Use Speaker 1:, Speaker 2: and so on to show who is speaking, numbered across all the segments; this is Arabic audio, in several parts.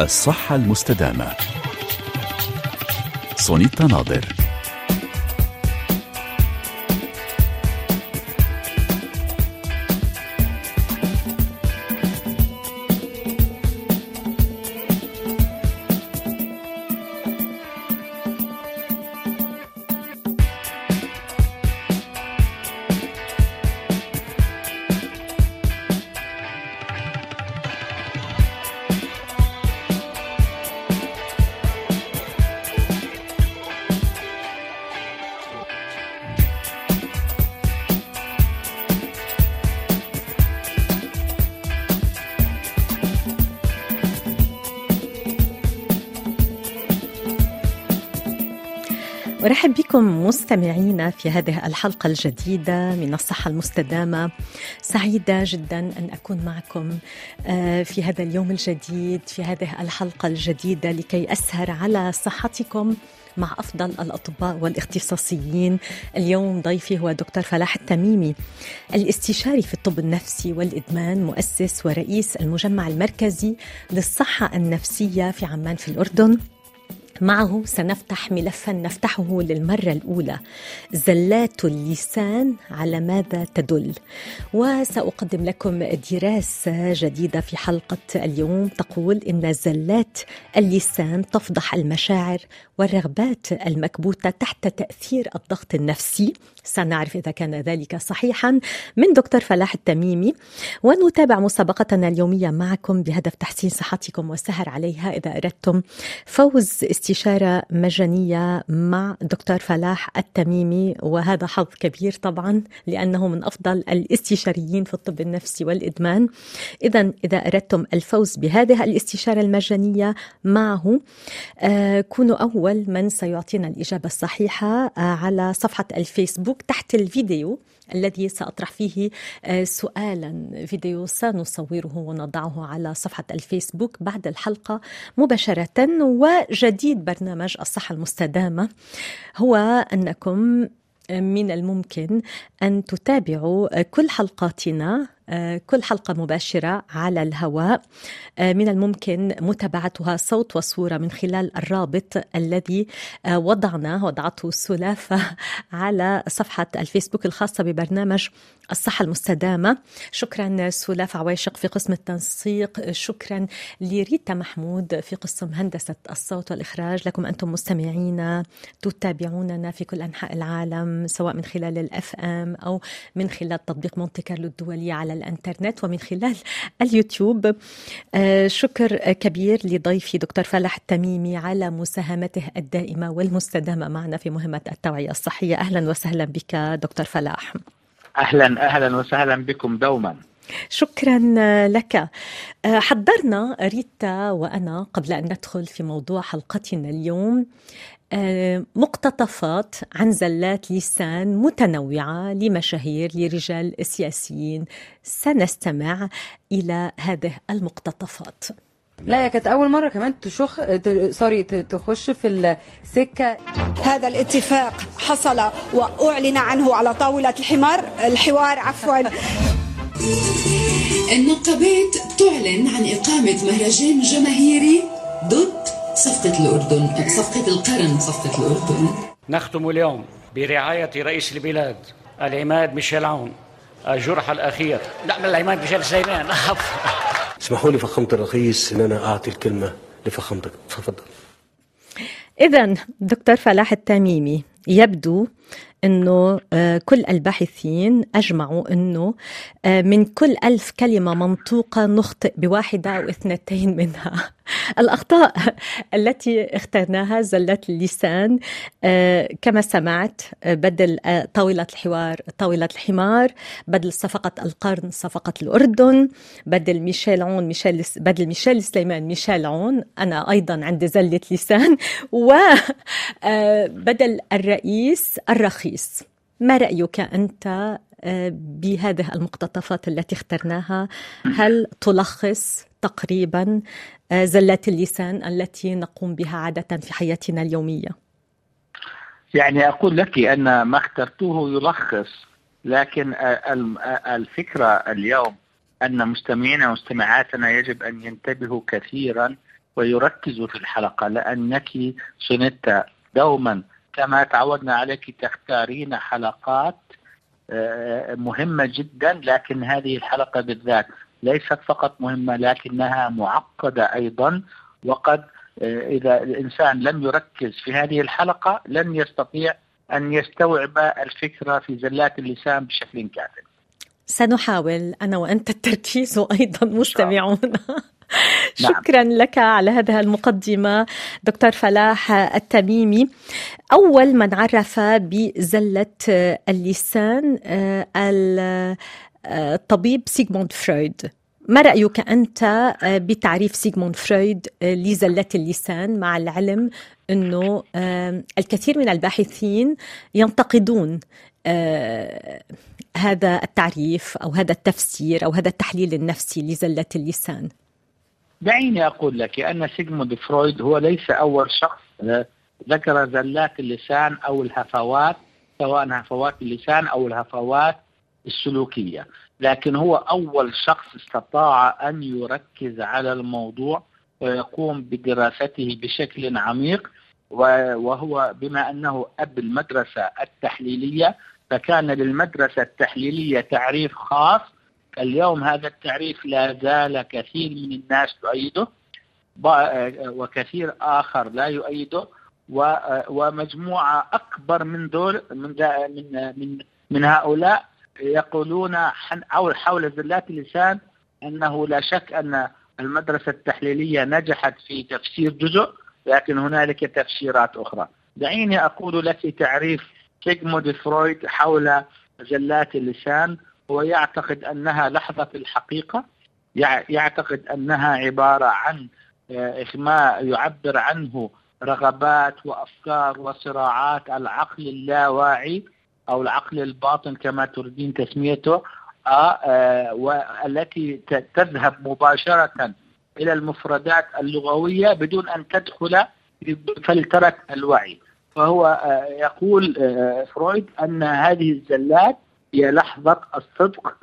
Speaker 1: الصحة المستدامة. سونيتا ناظر.
Speaker 2: مستمعينا في هذه الحلقة الجديدة من الصحة المستدامة. سعيدة جدا أن أكون معكم في هذا اليوم الجديد في هذه الحلقة الجديدة لكي أسهر على صحتكم مع أفضل الأطباء والاختصاصيين. اليوم ضيفي هو دكتور فلاح التميمي الاستشاري في الطب النفسي والإدمان مؤسس ورئيس المجمع المركزي للصحة النفسية في عمان في الأردن. معه سنفتح ملفا نفتحه للمرة الأولى. زلات اللسان على ماذا تدل؟ وسأقدم لكم دراسة جديدة في حلقة اليوم. تقول إن زلات اللسان تفضح المشاعر والرغبات المكبوتة تحت تأثير الضغط النفسي. سنعرف إذا كان ذلك صحيحا. من دكتور فلاح التميمي ونتابع مسابقتنا اليومية معكم بهدف تحسين صحتكم والسهر عليها إذا أردتم فوز استشارة مجانية مع دكتور فلاح التميمي وهذا حظ كبير طبعا لأنه من أفضل الاستشاريين في الطب النفسي والإدمان. إذا إذا أردتم الفوز بهذه الاستشارة المجانية معه آه كونوا أول من سيعطينا الإجابة الصحيحة آه على صفحة الفيسبوك تحت الفيديو. الذي سأطرح فيه سؤالا فيديو سنصوره ونضعه على صفحة الفيسبوك بعد الحلقة مباشرة وجديد برنامج الصحة المستدامة. هو أنكم من الممكن أن تتابعوا كل حلقاتنا كل حلقة مباشرة على الهواء. من الممكن متابعتها صوت وصورة من خلال الرابط الذي وضعناه وضعته سلافة على صفحة الفيسبوك الخاصة ببرنامج الصحة المستدامة. شكرا سلاف عويشق في قسم التنسيق. شكرا لريتا محمود في قسم هندسة الصوت والإخراج. لكم أنتم مستمعين تتابعوننا في كل أنحاء العالم سواء من خلال الأف أم أو من خلال تطبيق مونتي كارلو الدولي على الانترنت ومن خلال اليوتيوب. شكر كبير لضيفي دكتور فلاح التميمي على مساهمته الدائمة والمستدامة معنا في مهمة التوعية الصحية. أهلا وسهلا بك دكتور فلاح.
Speaker 3: أهلا أهلا وسهلا بكم دوما.
Speaker 2: شكرا لك. حضرنا ريتا وأنا قبل أن ندخل في موضوع حلقتنا اليوم. مقتطفات عن زلات لسان متنوعة لمشاهير لرجال سياسيين. سنستمع إلى هذه المقتطفات.
Speaker 4: لا هي كانت أول مرة كمان تشخ سوري تخش في السكة.
Speaker 5: هذا الاتفاق حصل وأعلن عنه على طاولة الحمار. الحوار عفوا.
Speaker 6: النقابات تعلن عن إقامة مهرجان جماهيري ضد صفقة الأردن صفقة القرن صفقة الأردن.
Speaker 7: نختم اليوم برعاية رئيس البلاد العماد ميشيل عون الجرح الأخير. لا من العماد ميشيل سليمان.
Speaker 8: اسمحوا لي فخامة الرئيس إن أنا أعطي الكلمة لفخامتك. تفضل.
Speaker 2: إذا دكتور فلاح التميمي يبدو إنه كل الباحثين أجمعوا إنه من كل ألف كلمة منطوقة نخطئ بواحدة أو اثنتين منها. الاخطاء التي اخترناها زلات اللسان. كما سمعت بدل طاولة الحوار طاولة الحمار بدل صفقة القرن صفقة الأردن بدل ميشيل عون ميشيل بدل ميشيل سليمان ميشيل عون. أنا أيضا عندي زلة لسان. وبدل الرئيس الرخيص. ما رأيك أنت بهذه المقتطفات التي اخترناها؟ هل تلخص تقريبا زلات اللسان التي نقوم بها عادة في حياتنا اليومية.
Speaker 3: يعني أقول لك أن ما اخترته يلخص لكن الفكرة اليوم أن مستمعينا ومستمعاتنا يجب أن ينتبهوا كثيرا ويركزوا في الحلقة لأنك سنت دوما كما تعودنا عليك تختارين حلقات آه، مهمة جدا لكن هذه الحلقة بالذات ليست فقط مهمة لكنها معقدة أيضا. وقد آه، إذا الإنسان لم يركز في هذه الحلقة لن يستطيع أن يستوعب الفكرة في زلات اللسان بشكل كامل
Speaker 2: سنحاول أنا وأنت التركيز وأيضا مستمعونا نعم. شكرا لك على هذه المقدمة دكتور فلاح التميمي. أول من عرف بزلة اللسان آه، الطبيب سيغموند فرويد ما رأيك أنت بتعريف سيغموند فرويد لزلة اللسان مع العلم أنه الكثير من الباحثين ينتقدون هذا التعريف أو هذا التفسير أو هذا التحليل النفسي لزلة اللسان؟
Speaker 3: دعيني أقول لك أن سيغموند فرويد هو ليس أول شخص ذكر زلات اللسان أو الهفوات سواء هفوات اللسان أو الهفوات السلوكية، لكن هو أول شخص استطاع أن يركز على الموضوع ويقوم بدراسته بشكل عميق وهو بما أنه أب المدرسة التحليلية فكان للمدرسة التحليلية تعريف خاص. اليوم هذا التعريف لا زال كثير من الناس تؤيده وكثير آخر لا يؤيده ومجموعة أكبر من دول من من من, من هؤلاء يقولون حول زلات اللسان أنه لا شك أن المدرسة التحليلية نجحت في تفسير جزء لكن هنالك تفسيرات أخرى. دعيني أقول لك تعريف سيغموند فرويد حول زلات اللسان هو يعتقد أنها لحظة الحقيقة يعتقد أنها عبارة عن آه، ما يعبر عنه رغبات وأفكار وصراعات العقل اللاواعي أو العقل الباطن كما تريدين تسميته آه، آه، والتي تذهب مباشرة إلى المفردات اللغوية بدون أن تدخل في فلترة الوعي فهو آه، يقول فرويد أن هذه الزلات هي لحظة الصدق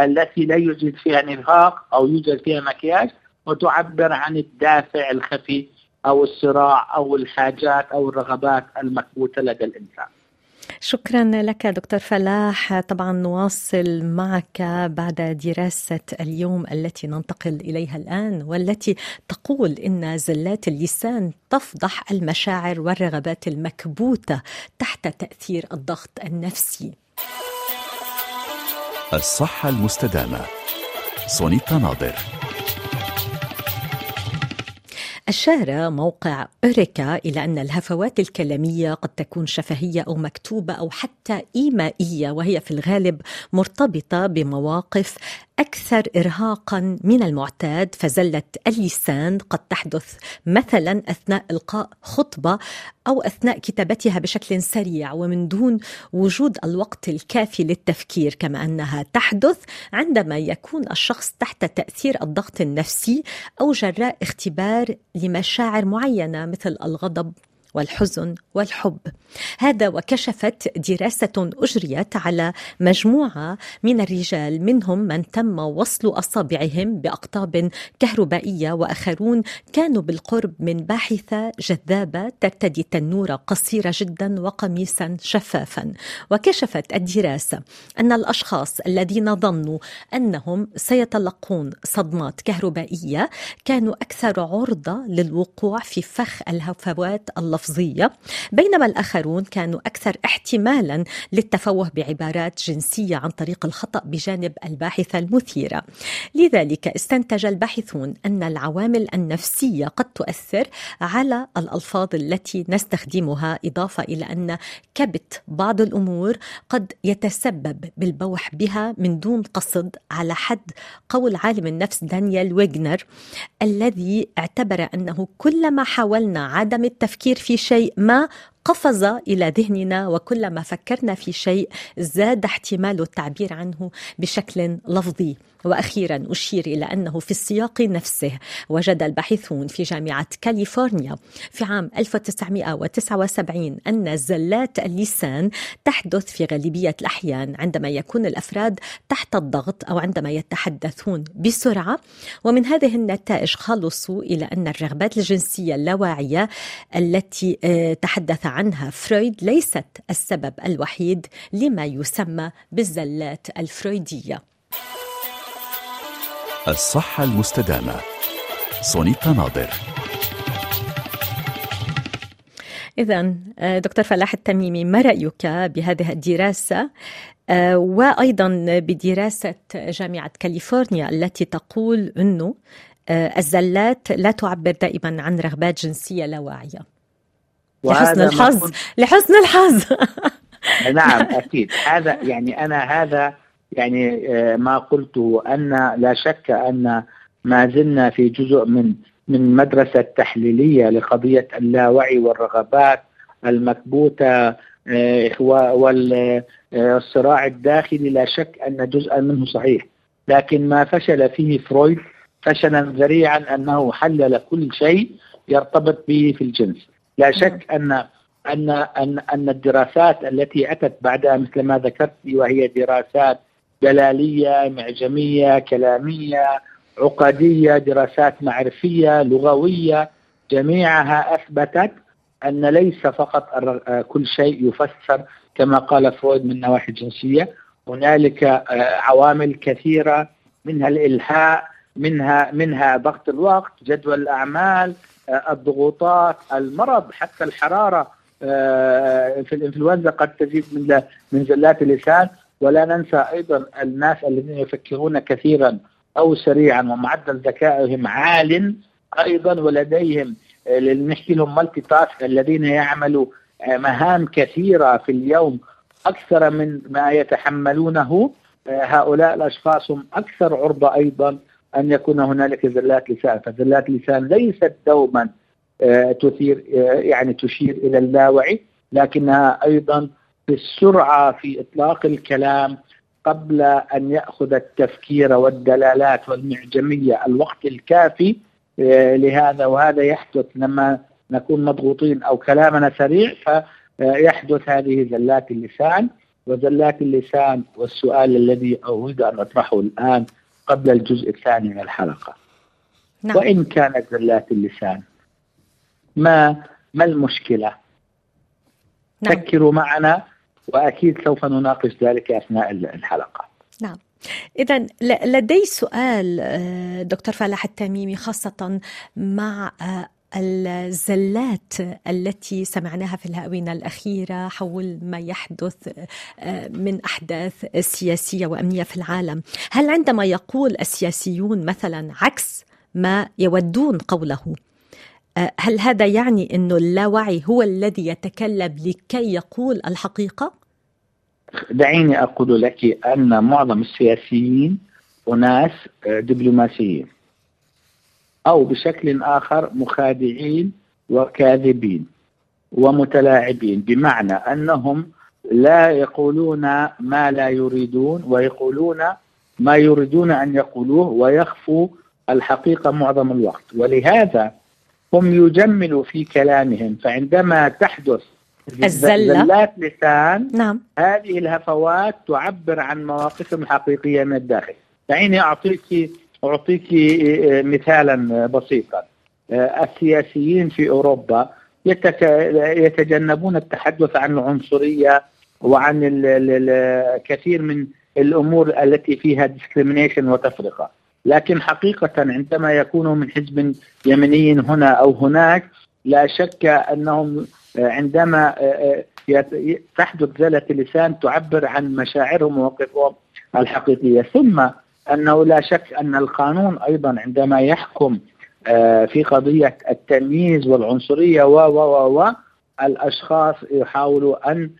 Speaker 3: التي لا يوجد فيها نفاق أو يوجد فيها مكياج وتعبر عن الدافع الخفي أو الصراع أو الحاجات أو الرغبات المكبوتة لدى الإنسان.
Speaker 2: شكرا لك دكتور فلاح. طبعا نواصل معك بعد دراسة اليوم التي ننتقل إليها الآن والتي تقول إن زلات اللسان تفضح المشاعر والرغبات المكبوتة تحت تأثير الضغط النفسي.
Speaker 1: الصحة المستدامة سونيتا ناظر.
Speaker 2: أشار موقع أوريكا إلى أن الهفوات الكلامية قد تكون شفهية أو مكتوبة أو حتى إيمائية وهي في الغالب مرتبطة بمواقف أكثر إرهاقا من المعتاد فزلة اللسان قد تحدث مثلا أثناء إلقاء خطبة أو أثناء كتابتها بشكل سريع ومن دون وجود الوقت الكافي للتفكير كما أنها تحدث عندما يكون الشخص تحت تأثير الضغط النفسي أو جراء اختبار لمشاعر معينة مثل الغضب والحزن والحب. هذا وكشفت دراسة أجريت على مجموعة من الرجال منهم من تم وصل أصابعهم بأقطاب كهربائية وآخرون كانوا بالقرب من باحثة جذابة ترتدي تنوره قصيرة جدا وقميصا شفافا. وكشفت الدراسة أن الأشخاص الذين ظنوا أنهم سيتلقون صدمات كهربائية كانوا أكثر عرضة للوقوع في فخ الهفوات اللفظيه اللفظية بينما الآخرون كانوا أكثر احتمالا للتفوه بعبارات جنسية عن طريق الخطأ بجانب الباحثة المثيرة لذلك استنتج الباحثون أن العوامل النفسية قد تؤثر على الألفاظ التي نستخدمها إضافة إلى أن كبت بعض الأمور قد يتسبب بالبوح بها من دون قصد على حد قول عالم النفس دانيال ويغنر الذي اعتبر أنه كلما حاولنا عدم التفكير في في شيء ما قفز إلى ذهننا وكلما فكرنا في شيء زاد احتمال التعبير عنه بشكل لفظي. وأخيرا أشير إلى أنه في السياق نفسه وجد الباحثون في جامعة كاليفورنيا في عام 1979 أن زلات اللسان تحدث في غالبية الأحيان عندما يكون الأفراد تحت الضغط أو عندما يتحدثون بسرعة. ومن هذه النتائج خلصوا إلى أن الرغبات الجنسية اللاواعية التي آه، تحدث عنها فرويد ليست السبب الوحيد لما يسمى بالزلات الفرويدية.
Speaker 1: الصحة المستدامة. سونيتا ناظر.
Speaker 2: إذا آه، دكتور فلاح التميمي ما رأيك بهذه الدراسة؟ آه، وأيضا بدراسة جامعة كاليفورنيا التي تقول أنه آه، الزلات لا تعبر دائما عن رغبات جنسية لا واعية. لحسن الحظ لحسن الحظ.
Speaker 3: نعم أكيد. هذا يعني أنا هذا يعني آه، ما قلته أن لا شك أن ما زلنا في جزء من من مدرسة تحليلية لقضية اللاوعي والرغبات المكبوتة آه، والصراع الداخلي لا شك أن جزءا منه صحيح. لكن ما فشل فيه فرويد فشلا ذريعا أنه حلل كل شيء يرتبط به في الجنس. لا شك ان ان ان أن الدراسات التي أتت بعدها مثل ما ذكرت وهي دراسات دلاليه معجمية كلامية عقدية دراسات معرفية لغوية جميعها أثبتت أن ليس فقط كل شيء يفسر كما قال فرويد من نواحي جنسيه هنالك آه، عوامل كثيرة منها الالهاء منها منها ضغط الوقت جدول الأعمال آه، الضغوطات المرض حتى الحرارة آه، في الإنفلونزا قد تزيد من من زلات اللسان. ولا ننسى أيضا الناس الذين يفكرون كثيرا أو سريعا ومعدل ذكائهم عال أيضا ولديهم آه، نحكي لهم مالتي تاسك الذين يعملوا مهام كثيرة في اليوم أكثر من ما يتحملونه هؤلاء الأشخاص هم أكثر عرضة أيضا أن يكون هنالك زلات لسان، فزلات اللسان ليست دوما تثير يعني تشير إلى اللاوعي لكنها أيضا بالسرعه في إطلاق الكلام قبل أن يأخذ التفكير والدلالات والمعجمية الوقت الكافي آه، لهذا وهذا يحدث لما نكون مضغوطين أو كلامنا سريع فيحدث هذه زلات اللسان وزلات اللسان والسؤال الذي اريد أن أطرحه الآن قبل الجزء الثاني من الحلقة نعم. وإن كانت زلات اللسان ما ما المشكلة؟ نعم. فكروا معنا وأكيد سوف نناقش ذلك أثناء الحلقة.
Speaker 2: نعم. إذا لدي سؤال آه، دكتور فلاح التميمي خاصة مع آه، الزلات التي سمعناها في الآونة الأخيرة حول ما يحدث آه، من أحداث سياسية وأمنية في العالم هل عندما يقول السياسيون مثلا عكس ما يودون قوله هل هذا يعني أنه اللاوعي هو الذي يتكلم لكي يقول الحقيقة؟
Speaker 3: دعيني أقول لك أن معظم السياسيين أناس آه، دبلوماسيين أو بشكل آخر مخادعين وكاذبين ومتلاعبين بمعنى أنهم لا يقولون ما لا يريدون ويقولون ما يريدون أن يقولوه ويخفوا الحقيقة معظم الوقت. ولهذا هم يجملوا في كلامهم فعندما تحدث
Speaker 2: الزلة.
Speaker 3: زلات لسان
Speaker 2: نعم.
Speaker 3: هذه الهفوات تعبر عن مواقفهم الحقيقية من الداخل. دعيني أعطيك أعطيك آه، مثالا بسيطا. آه، السياسيين في أوروبا يتجنبون التحدث عن العنصرية وعن الكثير من الأمور التي فيها discrimination وتفرقة. لكن حقيقة عندما يكونوا من حزب يمني هنا أو هناك لا شك أنهم عندما تحدث زلة اللسان تعبر عن مشاعرهم ومواقفهم الحقيقية. ثم أنه لا شك أن القانون أيضا عندما يحكم في قضية التمييز والعنصرية و و و الأشخاص يحاولوا أن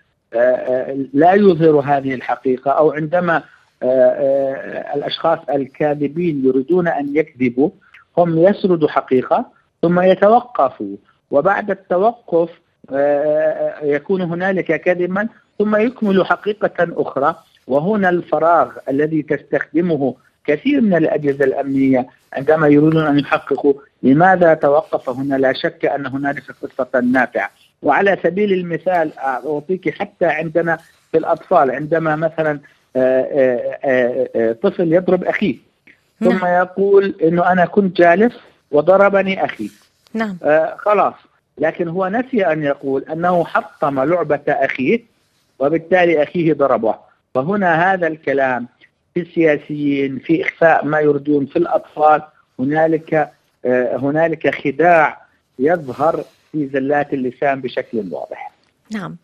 Speaker 3: لا يظهروا هذه الحقيقة أو عندما آه، آه، الأشخاص الكاذبين يريدون أن يكذبوا هم يسردوا حقيقة ثم يتوقفوا. وبعد التوقف آه، يكون هنالك كذبا ثم يكمل حقيقة أخرى. وهنا الفراغ الذي تستخدمه كثير من الأجهزة الأمنية عندما يريدون أن يحققوا لماذا توقف هنا؟ لا شك أن هنالك قصة نافعة. وعلى سبيل المثال أعطيك حتى عندنا في الأطفال عندما مثلا آه، آه، آه، طفل يضرب أخيه ثم نعم. يقول أنه أنا كنت جالس وضربني أخي.
Speaker 2: نعم.
Speaker 3: خلاص. لكن هو نسي أن يقول أنه حطم لعبة أخيه وبالتالي أخيه ضربه. فهنا هذا الكلام في السياسيين في إخفاء ما يريدون في الأطفال هنالك هنالك خداع يظهر في زلات اللسان بشكل واضح.
Speaker 2: نعم.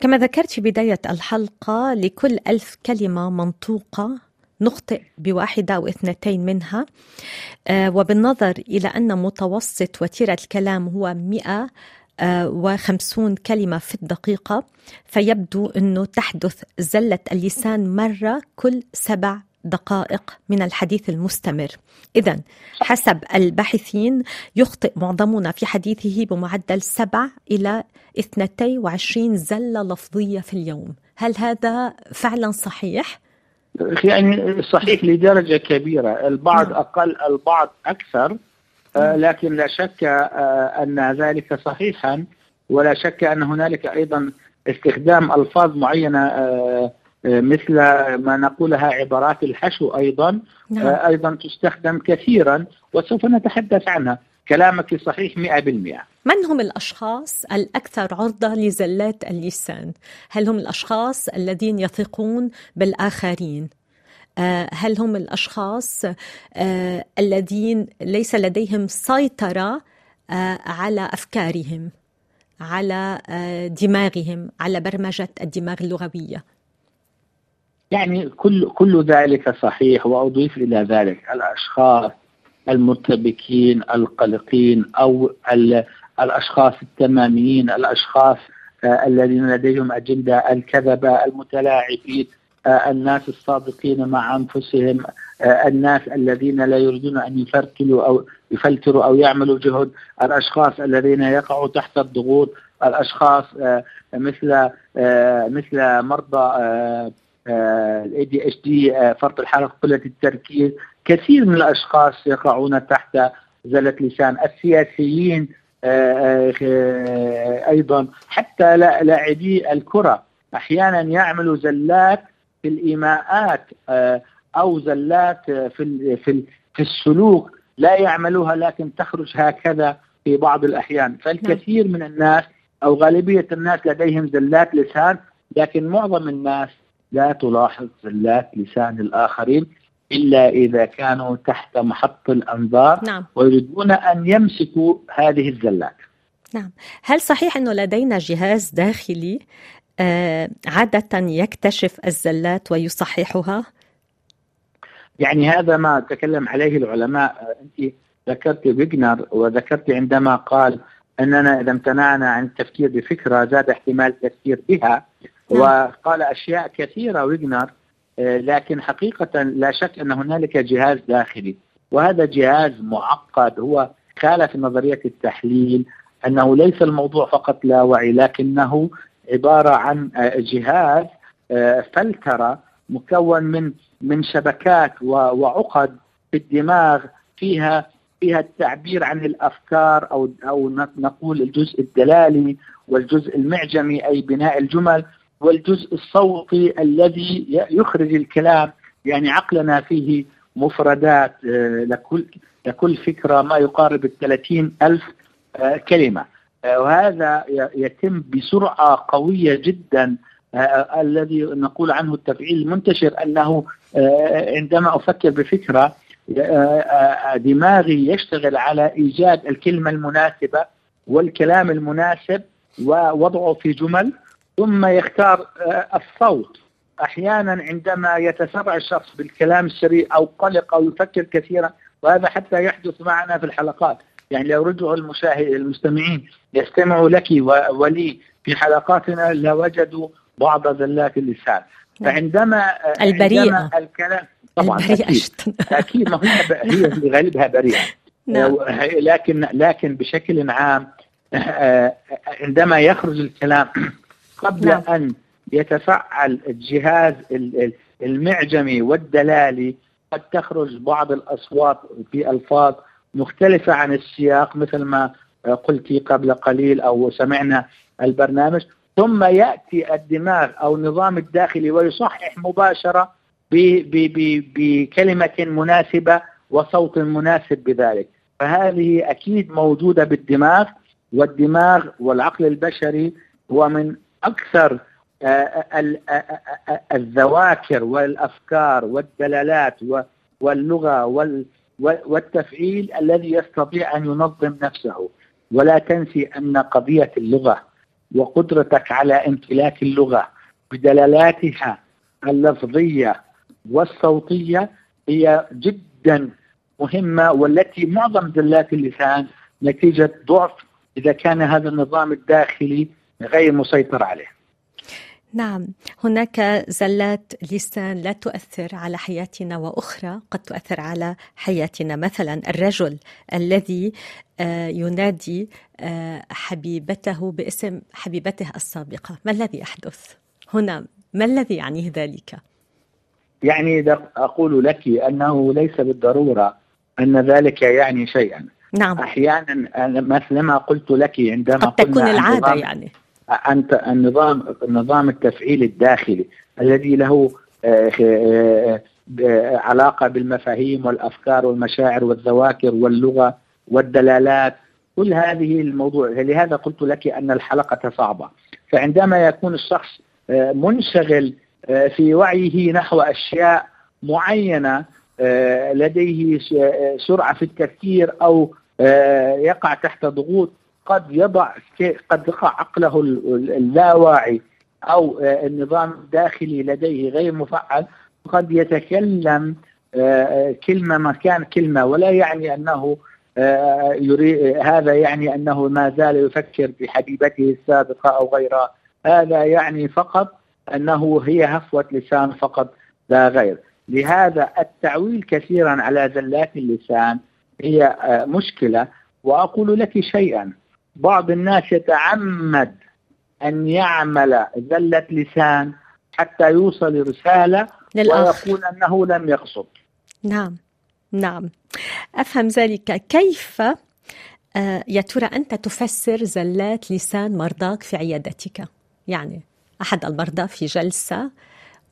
Speaker 2: كما ذكرت في بداية الحلقة لكل ألف كلمة منطوقة نخطئ بواحدة أو اثنتين منها آه، وبالنظر إلى أن متوسط وتيرة الكلام هو 100 وخمسون كلمة في الدقيقة فيبدو أنه تحدث زلة اللسان مرة كل سبع دقائق من الحديث المستمر إذا حسب الباحثين يخطئ معظمنا في حديثه بمعدل سبع إلى 22 زلة لفظية في اليوم هل هذا فعلا صحيح؟
Speaker 3: يعني صحيح لدرجة كبيرة البعض نعم. أقل البعض أكثر. لكن لا شك آه أن ذلك صحيحا ولا شك أن هنالك أيضا استخدام ألفاظ معينة آه مثل ما نقولها عبارات الحشو أيضا نعم. آه، أيضا تستخدم كثيرا وسوف نتحدث عنها كلامك صحيح 100%
Speaker 2: من هم الأشخاص الأكثر عرضة لزلات اللسان؟ هل هم الأشخاص الذين يثقون بالآخرين؟ آه، هل هم الأشخاص آه، الذين ليس لديهم سيطرة على أفكارهم على دماغهم على برمجة الدماغ اللغوية؟
Speaker 3: يعني كل كل ذلك صحيح وأضيف إلى ذلك الأشخاص المرتبكين القلقين أو الأشخاص التماميين الأشخاص آه، الذين لديهم أجندة الكذبة المتلاعبين. آه، الناس الصادقين مع أنفسهم آه، الناس الذين لا يريدون أن يفرتلوا أو يفلتروا أو يعملوا جهد الأشخاص الذين يقعوا تحت الضغوط الأشخاص مثل مثل مرضى ال ADHD فرط الحركه قلة التركيز كثير من الأشخاص يقعون تحت زلة لسان. السياسيين آه، آه، أيضا حتى لاعبي الكرة أحيانا يعملوا زلات في الإيماءات آه، أو زلات في في في السلوك لا يعملوها لكن تخرج هكذا في بعض الأحيان. فالكثير من الناس أو غالبية الناس لديهم زلات لسان لكن معظم الناس لا تلاحظ زلات لسان الآخرين إلا إذا كانوا تحت محط الأنظار
Speaker 2: نعم.
Speaker 3: ويريدون أن يمسكوا هذه الزلات.
Speaker 2: نعم. هل صحيح أنه لدينا جهاز داخلي آه عادة يكتشف الزلات ويصححها؟
Speaker 3: يعني هذا ما تكلم عليه العلماء أنت ذكرت بيجنر وذكرت عندما قال أننا إذا امتنعنا عن التفكير بفكرة زاد احتمال التفكير بها نعم. وقال أشياء كثيرة ويجنر آه، لكن حقيقة لا شك أن هنالك جهاز داخلي وهذا جهاز معقد هو خالف نظرية التحليل أنه ليس الموضوع فقط لا وعي لكنه عبارة عن آه، جهاز آه، فلترة مكون من من شبكات وعقد في الدماغ فيها فيها التعبير عن الأفكار أو أو نقول الجزء الدلالي والجزء المعجمي أي بناء الجمل والجزء الصوتي الذي يخرج الكلام. يعني عقلنا فيه مفردات آه، لكل لكل فكرة ما يقارب الثلاثين ألف كلمة. آه، وهذا يتم بسرعة قوية جدا. الذي نقول عنه التفعيل المنتشر أنه عندما أفكر بفكرة دماغي يشتغل على إيجاد الكلمة المناسبة والكلام المناسب ووضعه في جمل ثم يختار آه، الصوت. أحيانا عندما يتسرع الشخص بالكلام السريع أو قلق أو يفكر كثيرا وهذا حتى يحدث معنا في الحلقات. يعني لو رجعوا المشاهد المستمعين يستمعوا لك ولي في حلقاتنا لوجدوا بعض زلات اللسان.
Speaker 2: فعندما آه، البريئة عندما
Speaker 3: الكلام طبعا البريئة أكيد أكيد ما هي هي في غالبها بريئه نعم. لكن لكن بشكل عام آه، عندما يخرج الكلام قبل
Speaker 2: نعم.
Speaker 3: أن يتفعل الجهاز ال- ال- المعجمي والدلالي قد تخرج بعض الأصوات في ألفاظ مختلفة عن السياق مثل ما قلت قبل قليل أو سمعنا البرنامج ثم يأتي الدماغ أو النظام الداخلي ويصحح مباشرة بكلمة مناسبة وصوت مناسب بذلك. فهذه أكيد موجودة بالدماغ والدماغ والعقل البشري هو من أكثر آه، آه، آه، الذواكر والأفكار والدلالات واللغة والتفعيل الذي يستطيع أن ينظم نفسه. ولا تنسي أن قضية اللغة وقدرتك على امتلاك اللغة بدلالاتها اللفظية والصوتية هي جدا مهمة والتي معظم زلات اللسان نتيجة ضعف إذا كان هذا النظام الداخلي غير مسيطر عليه.
Speaker 2: نعم هناك زلات لسان لا تؤثر على حياتنا وأخرى قد تؤثر على حياتنا. مثلا الرجل الذي آه، ينادي آه، حبيبته باسم حبيبته السابقة. ما الذي يحدث؟ هنا ما الذي يعنيه ذلك؟
Speaker 3: يعني إذا أقول لك أنه ليس بالضرورة أن ذلك يعني شيئا.
Speaker 2: نعم.
Speaker 3: أحيانا أنا مثل ما قلت لك عندما
Speaker 2: قد تكون
Speaker 3: العادة
Speaker 2: يعني.
Speaker 3: أنت النظام نظام التفعيل الداخلي الذي له آه، آه، علاقة بالمفاهيم والأفكار والمشاعر والذواكر واللغة والدلالات كل هذه الموضوع لهذا قلت لك أن الحلقة صعبة. فعندما يكون الشخص آه، منشغل في وعيه نحو أشياء معينة آه، لديه س- سرعة في التفكير آه، يقع تحت ضغوط قد يضع قد يقع عقله ال- ال- اللاواعي أو آه، النظام الداخلي لديه غير مفعل قد يتكلم آه، كلمة مكان كلمة ولا يعني أنه آه، يريد هذا يعني أنه ما زال يفكر بحبيبته السابقة أو غيرها. هذا يعني فقط أنه هي هفوة لسان فقط لا غير. لهذا التعويل كثيرا على زلات اللسان هي آه، مشكلة وأقول لك شيئا. بعض الناس يتعمد أن يعمل زله لسان حتى يوصل رسالة
Speaker 2: للآخر.
Speaker 3: ويقول أنه لم يقصد.
Speaker 2: نعم نعم. أفهم ذلك. كيف آه، يا ترى أنت تفسر زلات لسان مرضاك في عيادتك؟ يعني أحد المرضى في جلسة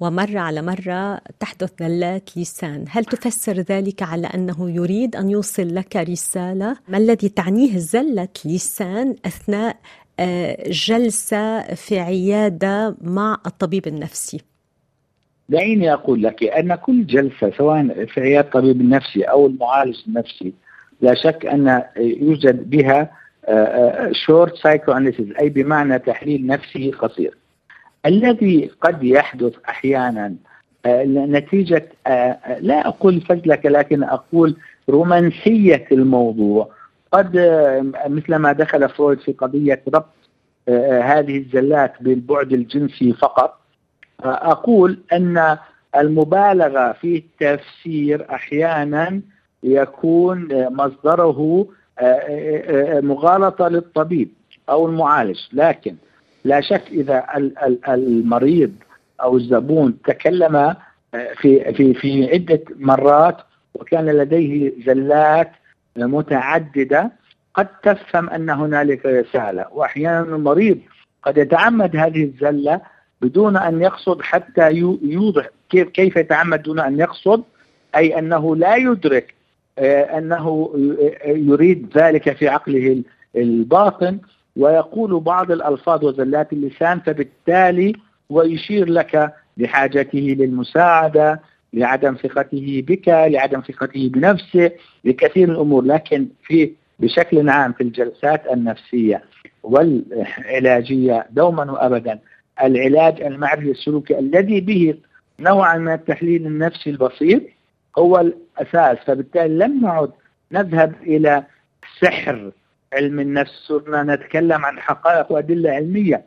Speaker 2: ومرة على مرة تحدث زلات لسان. هل تفسر ذلك على أنه يريد أن يوصل لك رسالة؟ ما الذي تعنيه زلة لسان أثناء آه، جلسة في عيادة مع الطبيب النفسي؟
Speaker 3: دعيني أقول لك أن كل جلسة سواء في عيادة الطبيب النفسي أو المعالج النفسي لا شك أن يوجد بها short psycho أي بمعنى تحليل نفسي قصير. الذي قد يحدث أحيانا آه، نتيجة آه، لا أقول فزلكه لكن أقول رومانسية الموضوع. قد آه، مثل ما دخل فرويد في قضية ربط هذه الزلات بالبعد الجنسي فقط. أقول أن المبالغة في التفسير أحيانا يكون مصدره مغالطة للطبيب أو المعالج. لكن لا شك إذا ال- ال- المريض أو الزبون تكلم في في في عدة مرات وكان لديه زلات متعددة قد تفهم أن هنالك رسالة. واحيانا المريض قد يتعمد هذه الزلة بدون أن يقصد حتى يو- يوضح كيف كيف يتعمد دون أن يقصد أي أنه لا يدرك آه، أنه يريد ذلك في عقله ال- الباطن. ويقول بعض الألفاظ وزلات اللسان فبالتالي ويشير لك لحاجته للمساعدة لعدم ثقته بك لعدم ثقته بنفسه لكثير من الأمور. لكن في بشكل عام في الجلسات النفسية والعلاجية دوما وابدا العلاج المعرفي السلوكي الذي به نوعا من التحليل النفسي البسيط هو الأساس. فبالتالي لم نعد نذهب إلى سحر علم النفس صرنا نتكلم عن حقائق وأدلة علمية.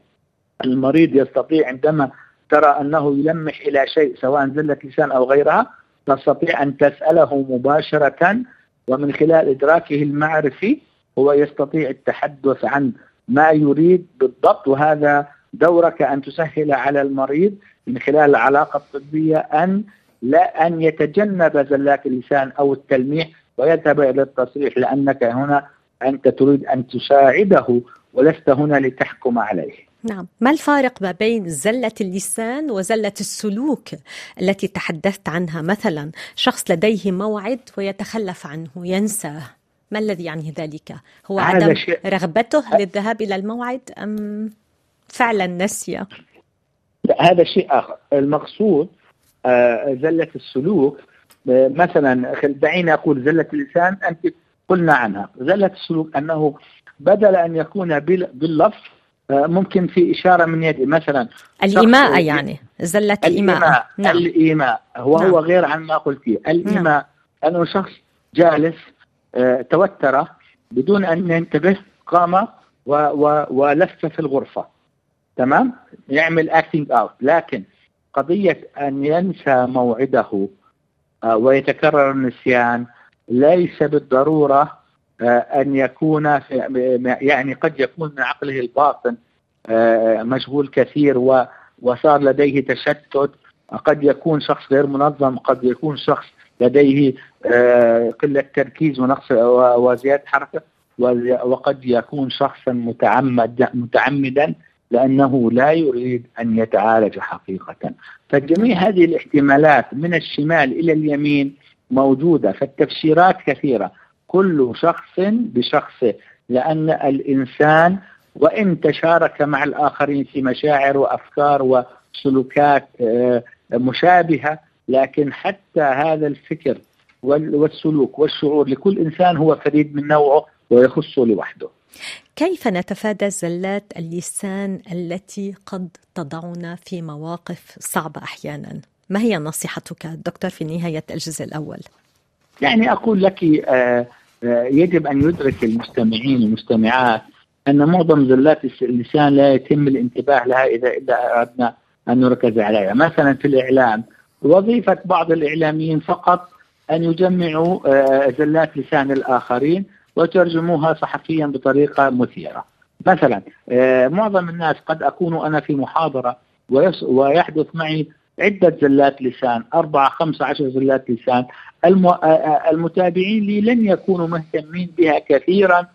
Speaker 3: المريض يستطيع عندما ترى أنه يلمح إلى شيء سواء زلة لسان أو غيرها تستطيع أن تسأله مباشرة ومن خلال إدراكه المعرفي هو يستطيع التحدث عن ما يريد بالضبط. وهذا دورك أن تسهل على المريض من خلال العلاقة الطبية أن لا أن يتجنب زلات اللسان أو التلميح ويذهب إلى التصريح لأنك هنا أنت تريد أن تساعده ولست هنا لتحكم عليه.
Speaker 2: نعم. ما الفارق ما بين زلة اللسان وزلة السلوك التي تحدثت عنها؟ مثلا شخص لديه موعد ويتخلف عنه ينساه. ما الذي يعني ذلك؟ هو عدم شيء. رغبته للذهاب إلى الموعد أم فعلا نسي
Speaker 3: هذا شيء آخر. المقصود آه، زلة السلوك. آه، مثلا دعيني أقول زلة اللسان أنت قلنا عنها. زلة السلوك أنه بدل أن يكون باللفظ آه، ممكن في إشارة من يدي مثلا
Speaker 2: الإيماء يعني زلة الإيماء
Speaker 3: الإيماء, نعم. الإيماء. وهو نعم. غير عن ما قلتيه الإيماء نعم. أنه شخص جالس توتر بدون أن ينتبه قام ولف في الغرفة. تمام؟ يعمل acting out لكن قضية أن ينسى موعده آه، ويتكرر النسيان ليس بالضرورة آه، أن يكون يعني قد يكون من عقله الباطن آه، مشغول كثير وصار لديه تشتت. قد يكون شخص غير منظم قد يكون شخص لديه قلة تركيز ونقص وزيادة حركة وقد يكون شخصا متعمد متعمدا لأنه لا يريد أن يتعالج حقيقة. فجميع هذه الاحتمالات من الشمال إلى اليمين موجودة فالتفسيرات كثيرة كل شخص بشخصه لأن الإنسان وإن تشارك مع الآخرين في مشاعر وأفكار وسلوكات آه، مشابهة لكن حتى هذا الفكر والسلوك والشعور لكل إنسان هو فريد من نوعه ويخصه لوحده
Speaker 2: كيف نتفادى زلات اللسان التي قد تضعنا في مواقف صعبة أحيانا؟ ما هي نصيحتك دكتور في نهاية الجزء الأول؟
Speaker 3: يعني أقول لك آه، آه، يجب أن يدرك المستمعين والمستمعات أن معظم زلات اللسان لا يتم الانتباه لها إذا إذا أردنا أن نركز عليها مثلا في الإعلام وظيفة بعض الإعلاميين فقط أن يجمعوا آه، زلات لسان الآخرين وترجموها صحفيا بطريقة مثيرة مثلا آه، معظم الناس قد أكون أنا في محاضرة ويحدث معي عدة زلات لسان أربعة خمسة عشر زلات لسان. آه، المتابعين لي لن يكونوا مهتمين بها كثيرا.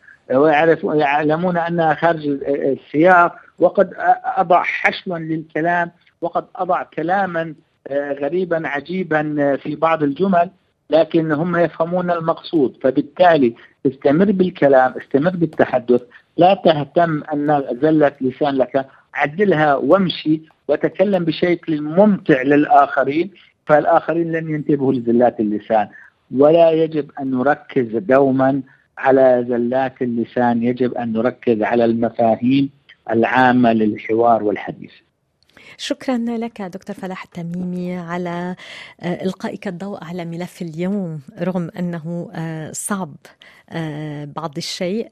Speaker 3: ويعلمون أنها خارج السياق. وقد أضع حشوا للكلام. وقد أضع كلاما غريبا عجيبا في بعض الجمل. لكن هم يفهمون المقصود. فبالتالي استمر بالكلام استمر بالتحدث. لا تهتم أن زلت لسان لك. عدلها وامشي. وتكلم بشكل ممتع للآخرين فالآخرين لن ينتبهوا لزلات اللسان. ولا يجب أن نركز دوما على زلات اللسان يجب أن نركز على المفاهيم العامة للحوار والحديث.
Speaker 2: شكرا لك دكتور فلاح التميمي على آه، إلقائك الضوء على ملف اليوم رغم أنه آه، صعب. بعض الشيء.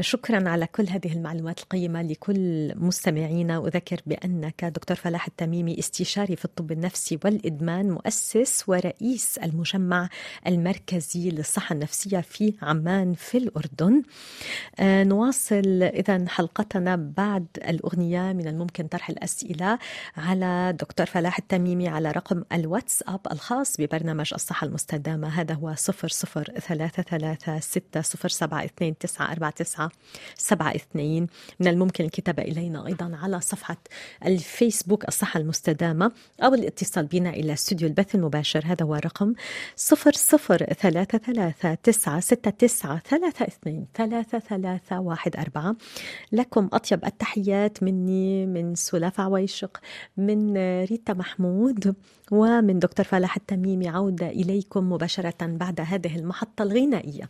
Speaker 2: شكرا على كل هذه المعلومات القيمة لكل مستمعينا. أذكر بأنك دكتور فلاح التميمي استشاري في الطب النفسي والإدمان مؤسس ورئيس المجمع المركزي للصحة النفسية في عمان في الأردن. نواصل إذا حلقتنا بعد الأغنية من الممكن طرح الأسئلة على دكتور فلاح التميمي على رقم الواتساب الخاص ببرنامج الصحة المستدامة. هذا هو صفر صفر ثلاثة ثلاثة ستة صفر سبعة اثنين تسعة أربعة تسعة سبعة اثنين. من الممكن الكتابة إلينا أيضا على صفحة الفيسبوك الصحة المستدامة أو الاتصال بنا إلى استوديو البث المباشر. هذا هو رقم صفر صفر ثلاثة ثلاثة تسعة ستة تسعة ثلاثة اثنين ثلاثة ثلاثة واحد أربعة. لكم أطيب التحيات مني من سلاف عويشق من ريتا محمود ومن دكتور فلاح التميمي. عودة إليكم مباشرة بعد هذه المحطة الغنائية.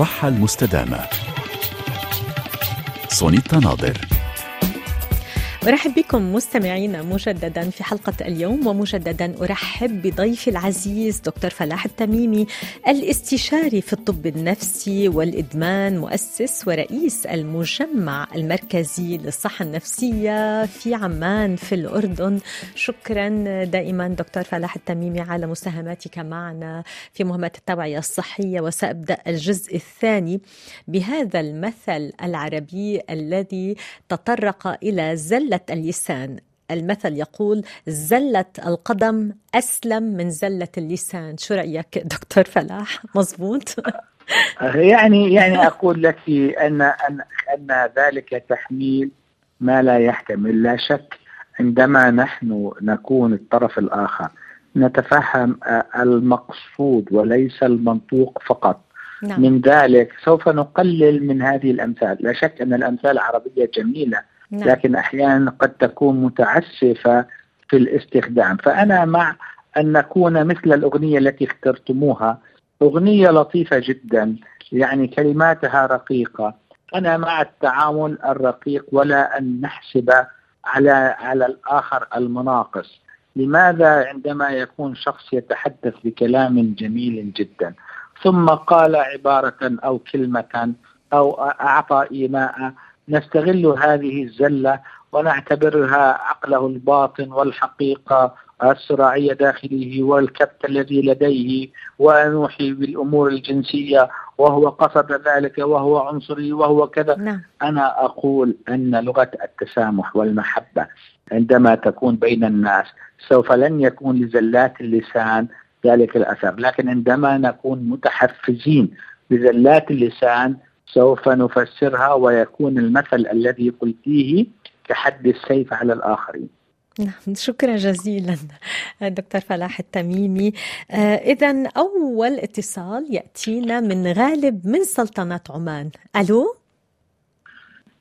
Speaker 1: الصحة المستدامة. سونيتا ناظر.
Speaker 2: أرحب بكم مستمعينا مجددا في حلقة اليوم ومجددا أرحب بضيفي العزيز دكتور فلاح التميمي الاستشاري في الطب النفسي والإدمان مؤسس ورئيس المجمع المركزي للصحة النفسية في عمان في الأردن. شكرا دائما دكتور فلاح التميمي على مساهماتك معنا في مهمة التوعية الصحية. وسأبدأ الجزء الثاني بهذا المثل العربي الذي تطرق إلى زلة اللسان. المثل يقول زلة القدم أسلم من زلة اللسان. شو رأيك دكتور فلاح؟ مزبوط
Speaker 3: يعني يعني أقول لك ان ان أن ذلك تحميل ما لا يحتمل. لا شك عندما نحن نكون الطرف الآخر نتفهم المقصود وليس المنطوق فقط.
Speaker 2: نعم.
Speaker 3: من ذلك سوف نقلل من هذه الأمثال. لا شك أن الأمثال العربية جميلة.
Speaker 2: نعم.
Speaker 3: لكن أحيانا قد تكون متعسفة في الاستخدام. فأنا مع أن نكون مثل الأغنية التي اخترتموها. أغنية لطيفة جدا يعني كلماتها رقيقة. أنا مع التعامل الرقيق ولا أن نحسب على على الآخر المناقص. لماذا عندما يكون شخص يتحدث بكلام جميل جدا؟ ثم قال عبارة أو كلمة أو أعطى إيماء نستغل هذه الزلة ونعتبرها عقله الباطن والحقيقة الصراعيه داخله والكبت الذي لديه ونوحي بالأمور الجنسية وهو قصد ذلك وهو عنصري وهو كذا
Speaker 2: نعم.
Speaker 3: أنا أقول أن لغة التسامح والمحبة عندما تكون بين الناس سوف لن يكون لزلات اللسان ذلك الأثر لكن عندما نكون متحفزين بزلات اللسان سوف نفسرها ويكون المثل الذي قلتيه كحد السيف على الآخرين.
Speaker 2: نعم شكرا جزيلا دكتور فلاح التميمي. آه إذا أول اتصال يأتينا من غالب من سلطنة عمان. ألو؟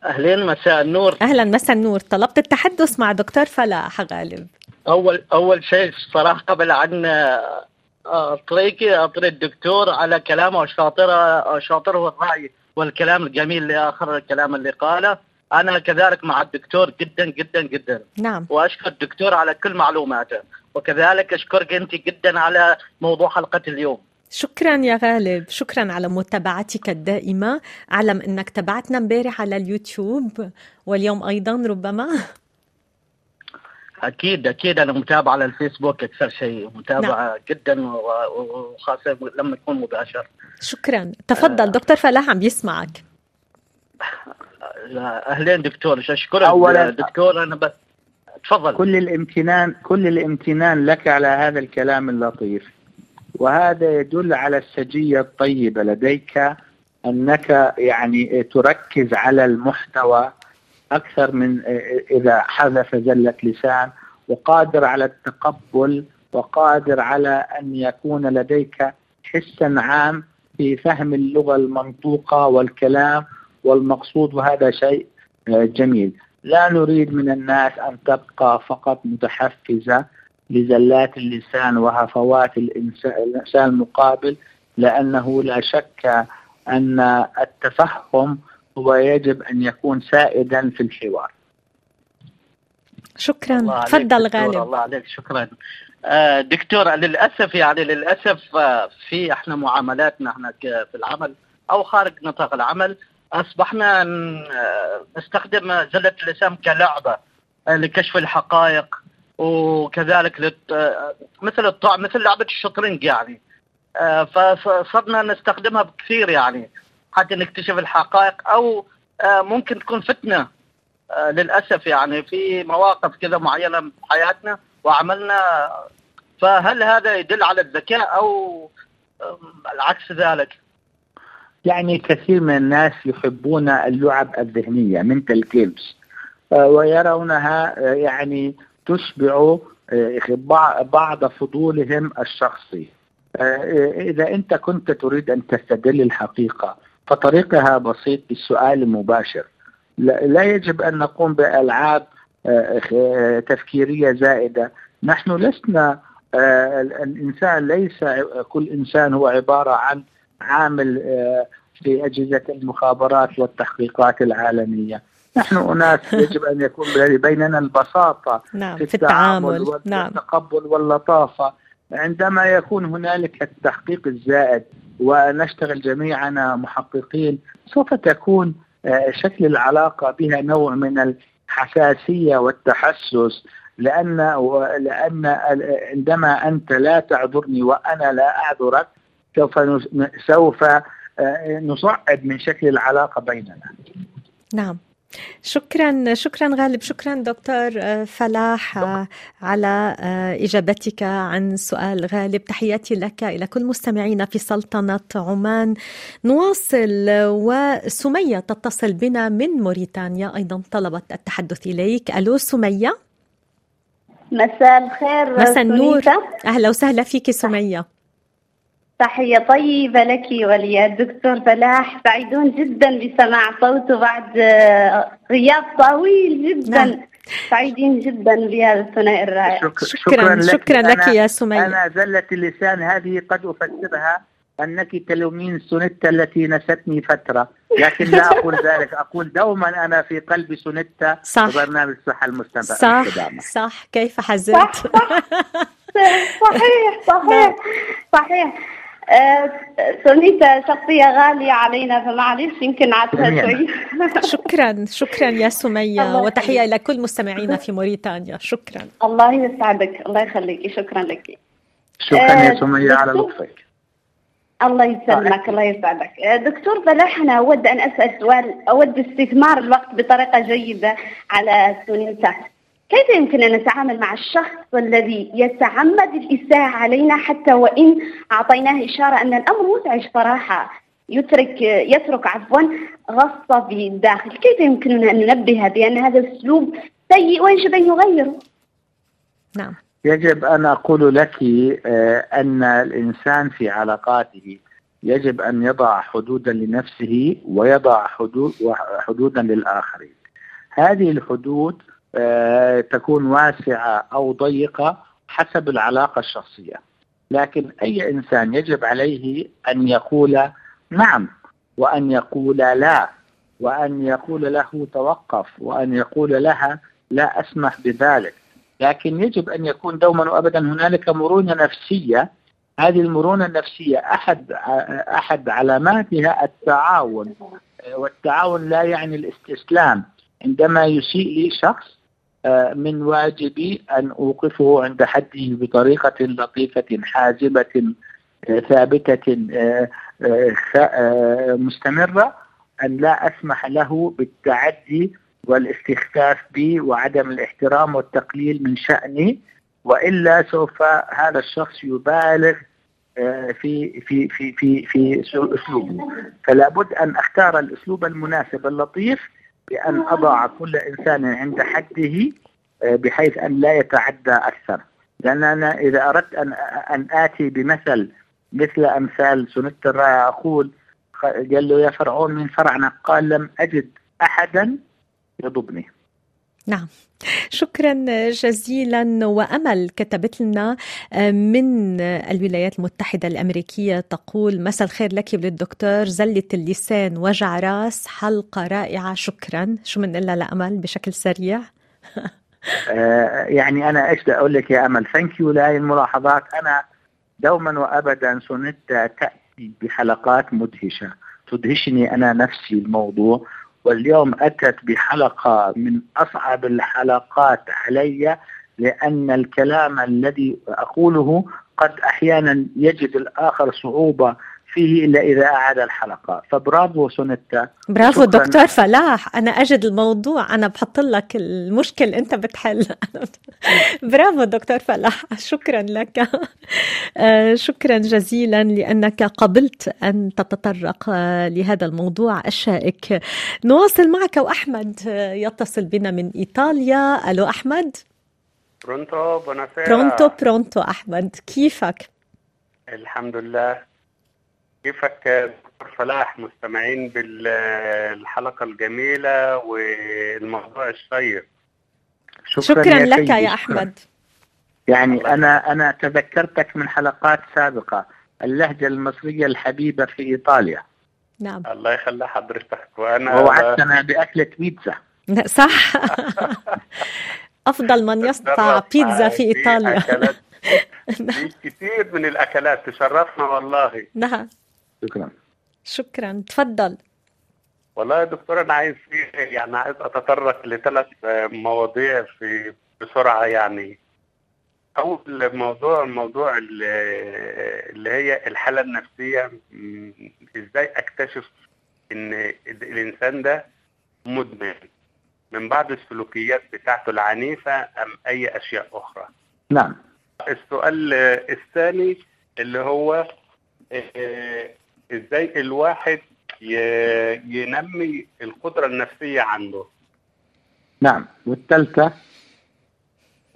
Speaker 9: أهلين مساء النور.
Speaker 2: أهلا مساء النور. طلبت التحدث مع دكتور فلاح غالب.
Speaker 9: أول أول شيء صراحة قبل عن آه، اطريكي أطري الدكتور على كلامه شاطره شاطره الرأي. والكلام الجميل اللي آخر الكلام اللي قاله أنا كذلك مع الدكتور جدا جدا جدا.
Speaker 2: نعم.
Speaker 9: وأشكر الدكتور على كل معلوماته. وكذلك أشكرك أنت جدا على موضوع حلقة اليوم.
Speaker 2: شكرا يا غالب. شكرا على متابعتك الدائمة. أعلم أنك تابعتنا امبارح على اليوتيوب واليوم أيضا ربما.
Speaker 9: أكيد أكيد. أنا متابع على الفيسبوك أكثر شيء. متابعه نعم. جدا و- وخاصة لما يكون مباشر.
Speaker 2: شكرا. تفضل. دكتور فلاح عم بيسمعك
Speaker 9: أهلين دكتور. اشكرك
Speaker 3: أولاً-
Speaker 9: دكتور أنا بس تفضل.
Speaker 3: كل الامتنان كل الامتنان لك على هذا الكلام اللطيف. وهذا يدل على السجية الطيبة لديك أنك يعني تركز على المحتوى أكثر من إذا حذف زلة لسان وقادر على التقبل وقادر على أن يكون لديك حسا عام في فهم اللغة المنطوقة والكلام والمقصود وهذا شيء آه، جميل. لا نريد من الناس أن تبقى فقط متحفزة لزلات اللسان وهفوات الإنسان المقابل لأنه لا شك أن التفهم هو يجب أن يكون سائدا في الحوار.
Speaker 2: شكرا. تفضل غالب.
Speaker 9: الله عليك شكرا. آه، دكتور للأسف يعني للأسف آه، في إحنا معاملاتنا إحنا في العمل أو خارج نطاق العمل أصبحنا ن- آه، نستخدم زلة اللسان كلعبة آه، لكشف الحقائق وكذلك مثل الطعم مثل لعبة الشطرنج يعني. فصرنا نستخدمها بكثير يعني. حتى نكتشف الحقائق أو آه، ممكن تكون فتنة آه، للأسف يعني في مواقف كذا معينة في حياتنا وعملنا فهل هذا يدل على الذكاء أو آم، العكس ذلك؟
Speaker 3: يعني كثير من الناس يحبون اللعب mental games آه، ويرونها آه، يعني تشبع آه، بع- بعض فضولهم الشخصي آه، إذا أنت كنت تريد أن تستدل الحقيقة فطريقها بسيط بالسؤال المباشر. لا يجب أن نقوم بألعاب آه، آه، تفكيرية زائدة. نحن لسنا آه، الإنسان ليس كل إنسان هو عبارة عن عامل في أجهزة المخابرات والتحقيقات العالمية. نحن أناس يجب أن يكون بيننا البساطة
Speaker 2: نعم
Speaker 3: في
Speaker 2: التعامل
Speaker 3: التعامل.
Speaker 2: نعم.
Speaker 3: والتقبل واللطافة. عندما يكون هنالك التحقيق الزائد ونشتغل جميعنا محققين. سوف تكون آه، شكل العلاقة بها نوع من الحساسية والتحسس لأن لأن عندما أنت لا تعذرني وأنا لا أعذرك سوف سوف آه، نصعد من شكل العلاقة بيننا.
Speaker 2: نعم. شكرا شكرا غالب. شكرا دكتور آه، فلاح آه، على آه، إجابتك عن سؤال غالب. تحياتي لك إلى كل مستمعينا في سلطنة عمان. نواصل وسمية تتصل بنا من موريتانيا. أيضا طلبت التحدث إليك. ألو سمية؟
Speaker 10: مساء الخير
Speaker 2: مساء النور. أهلا وسهلا فيك سمية.
Speaker 10: تحية طيبة لك وللدكتور فلاح سعيدون جدا بسماع صوته بعد آه، غياب طويل جدا.
Speaker 2: نعم.
Speaker 10: سعيدين جدا بهذا الثنائي الرائع.
Speaker 3: شك-
Speaker 2: شكرا شكرا لك.
Speaker 3: أنا-
Speaker 2: يا سمية.
Speaker 3: أنا زلة اللسان هذه قد أفسرها أنك تلومين سونيتا التي نستني فترة لكن لا أقول ذلك. أقول دوما أنا في قلب سونيتا
Speaker 2: صح.
Speaker 3: وبرنامج الصحة المستدامة.
Speaker 2: صح. صح. كيف حزنت؟
Speaker 10: صحيح صحيح صحيح. آه، سونيتا شخصية غالية علينا فمعلش يمكن عدتها. شوي.
Speaker 2: شكرا شكرا يا سمية وتحية إلى كل مستمعينا في موريتانيا. شكرا.
Speaker 10: الله يسعدك الله يخليكي شكرا لك.
Speaker 3: شكرا يا
Speaker 10: آه،
Speaker 3: سمية على
Speaker 10: دكتور.
Speaker 3: لطفك.
Speaker 10: الله يسلمك الله يسعدك. آه، دكتور فلاح أنا أود أن أسأل سؤال أود استثمار الوقت بطريقة جيدة على سونيتا كيف يمكن أن نتعامل مع الشخص الذي يتعمد الإساءة علينا حتى وإن أعطيناه إشارة أن الأمر مزعج صراحة؟ يترك يترك عفوا غصة في الداخل. كيف يمكننا أن ننبه بأن هذا الأسلوب سيء ويجب أن يغيره؟
Speaker 2: نعم.
Speaker 3: يجب أن أقول لك آه، أن الإنسان في علاقاته يجب أن يضع حدودا لنفسه ويضع حدود حدودا للآخرين. هذه الحدود تكون واسعة أو ضيقة حسب العلاقة الشخصية. لكن أي إنسان يجب عليه أن يقول نعم وأن يقول لا وأن يقول له توقف وأن يقول لها لا أسمح بذلك. لكن يجب أن يكون دوما وأبدا هنالك مرونة نفسية. هذه المرونة النفسية أحد أحد علاماتها التعاون. والتعاون لا يعني الاستسلام. عندما يسيء لي شخص آه، من واجبي أن أوقفه عند حده بطريقة لطيفة حازمة آه، ثابتة آه، مستمرة أن لا أسمح له بالتعدي والاستخفاف بي وعدم الاحترام والتقليل من شأني. وإلا سوف هذا الشخص يبالغ آه، في في في في في أسلوبه. فلا بد أن أختار الأسلوب المناسب اللطيف بأن أضع كل إنسان عند حده آه، بحيث أن لا يتعدى أكثر. لأن أنا إذا أردت ان أن آتي بمثل مثل أمثال سنت الرائع أقول قال له يا فرعون من فرعنا قال لم أجد أحدا يضبني
Speaker 2: نعم. شكرا جزيلا وأمل كتبت لنا آه، من الولايات المتحدة الأمريكية تقول مساء الخير لك وللدكتور زله اللسان وجع راس حلقة رائعة شكرا. شو لها لأمل بشكل سريع؟
Speaker 3: آه، يعني أنا إيش أقول لك يا أمل؟ thank you لهي الملاحظات. أنا دوما وابدا سونيتا تأتي بحلقات مدهشة تدهشني أنا نفسي الموضوع واليوم أتت بحلقة من أصعب الحلقات علي لأن الكلام الذي أقوله قد أحيانا يجد الآخر صعوبة فيه إلا إذا أعاد الحلقة. فبرافو سونيتا.
Speaker 2: برافو دكتور فلاح. أنا أجد الموضوع. أنا بحط لك المشكل أنت بتحل. برافو دكتور فلاح. شكرا لك. آه، شكرا جزيلا لأنك قبلت أن تتطرق آه، لهذا الموضوع الشائك. نواصل معك وأحمد آه، يتصل بنا من إيطاليا. ألو أحمد.
Speaker 11: برونتو بوناسيرا
Speaker 2: برونتو برونتو أحمد. كيفك؟
Speaker 11: الحمد لله. كيفك دكتور فلاح؟ مستمعين بالحلقة الجميلة والموضوع الشيق.
Speaker 2: شكرا, شكرا لك يا أحمد.
Speaker 3: يعني أنا أنا تذكرتك من حلقات سابقة اللهجة المصرية الحبيبة في إيطاليا.
Speaker 2: نعم.
Speaker 11: الله يخلي حضرتك. وأنا
Speaker 3: ووعدتنا بأكلة بيتزا.
Speaker 2: صح. أفضل من يصنع بيتزا في إيطاليا.
Speaker 11: في كثير من الأكلات. تشرفنا والله.
Speaker 2: نعم.
Speaker 3: شكرا.
Speaker 2: شكرا. تفضل.
Speaker 11: والله يا دكتور أنا عايز يعني عايز أتطرق لثلاث مواضيع في بسرعة يعني. أول موضوع الموضوع اللي هي الحالة النفسية. إزاي أكتشف إن الإنسان ده مدمن؟ من بعض السلوكيات بتاعته العنيفة أم أي أشياء أخرى؟
Speaker 3: نعم.
Speaker 11: السؤال الثاني اللي هو إزاي الواحد ينمي القدرة النفسية عنده.
Speaker 3: نعم. والثالثة؟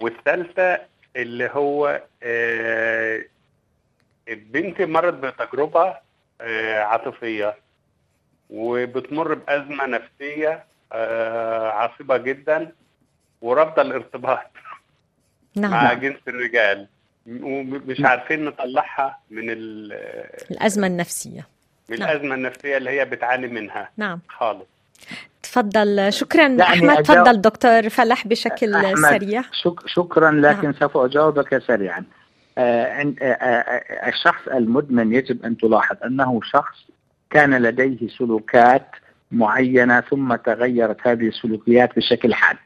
Speaker 11: والثالثة اللي هو آه، البنت مرت بتجربة آه، عاطفية وبتمر بأزمة نفسية آه، عصيبة جدا ورافضة الارتباط
Speaker 2: نعم.
Speaker 11: مع جنس الرجال. ومش. عارفين نطلعها من
Speaker 2: الأزمة النفسية.
Speaker 11: من نعم. الأزمة النفسية اللي هي بتعاني منها.
Speaker 2: نعم.
Speaker 11: خالص.
Speaker 2: تفضل. شكرا يعني أحمد. تفضل دكتور فلح بشكل
Speaker 3: أحمد
Speaker 2: سريع.
Speaker 3: شك شكرا لكن نعم. سوف أجاوبك سريعا. آه آه آه الشخص المدمن يجب أن تلاحظ أنه شخص كان لديه سلوكات معينة ثم تغيرت هذه السلوكيات بشكل حاد.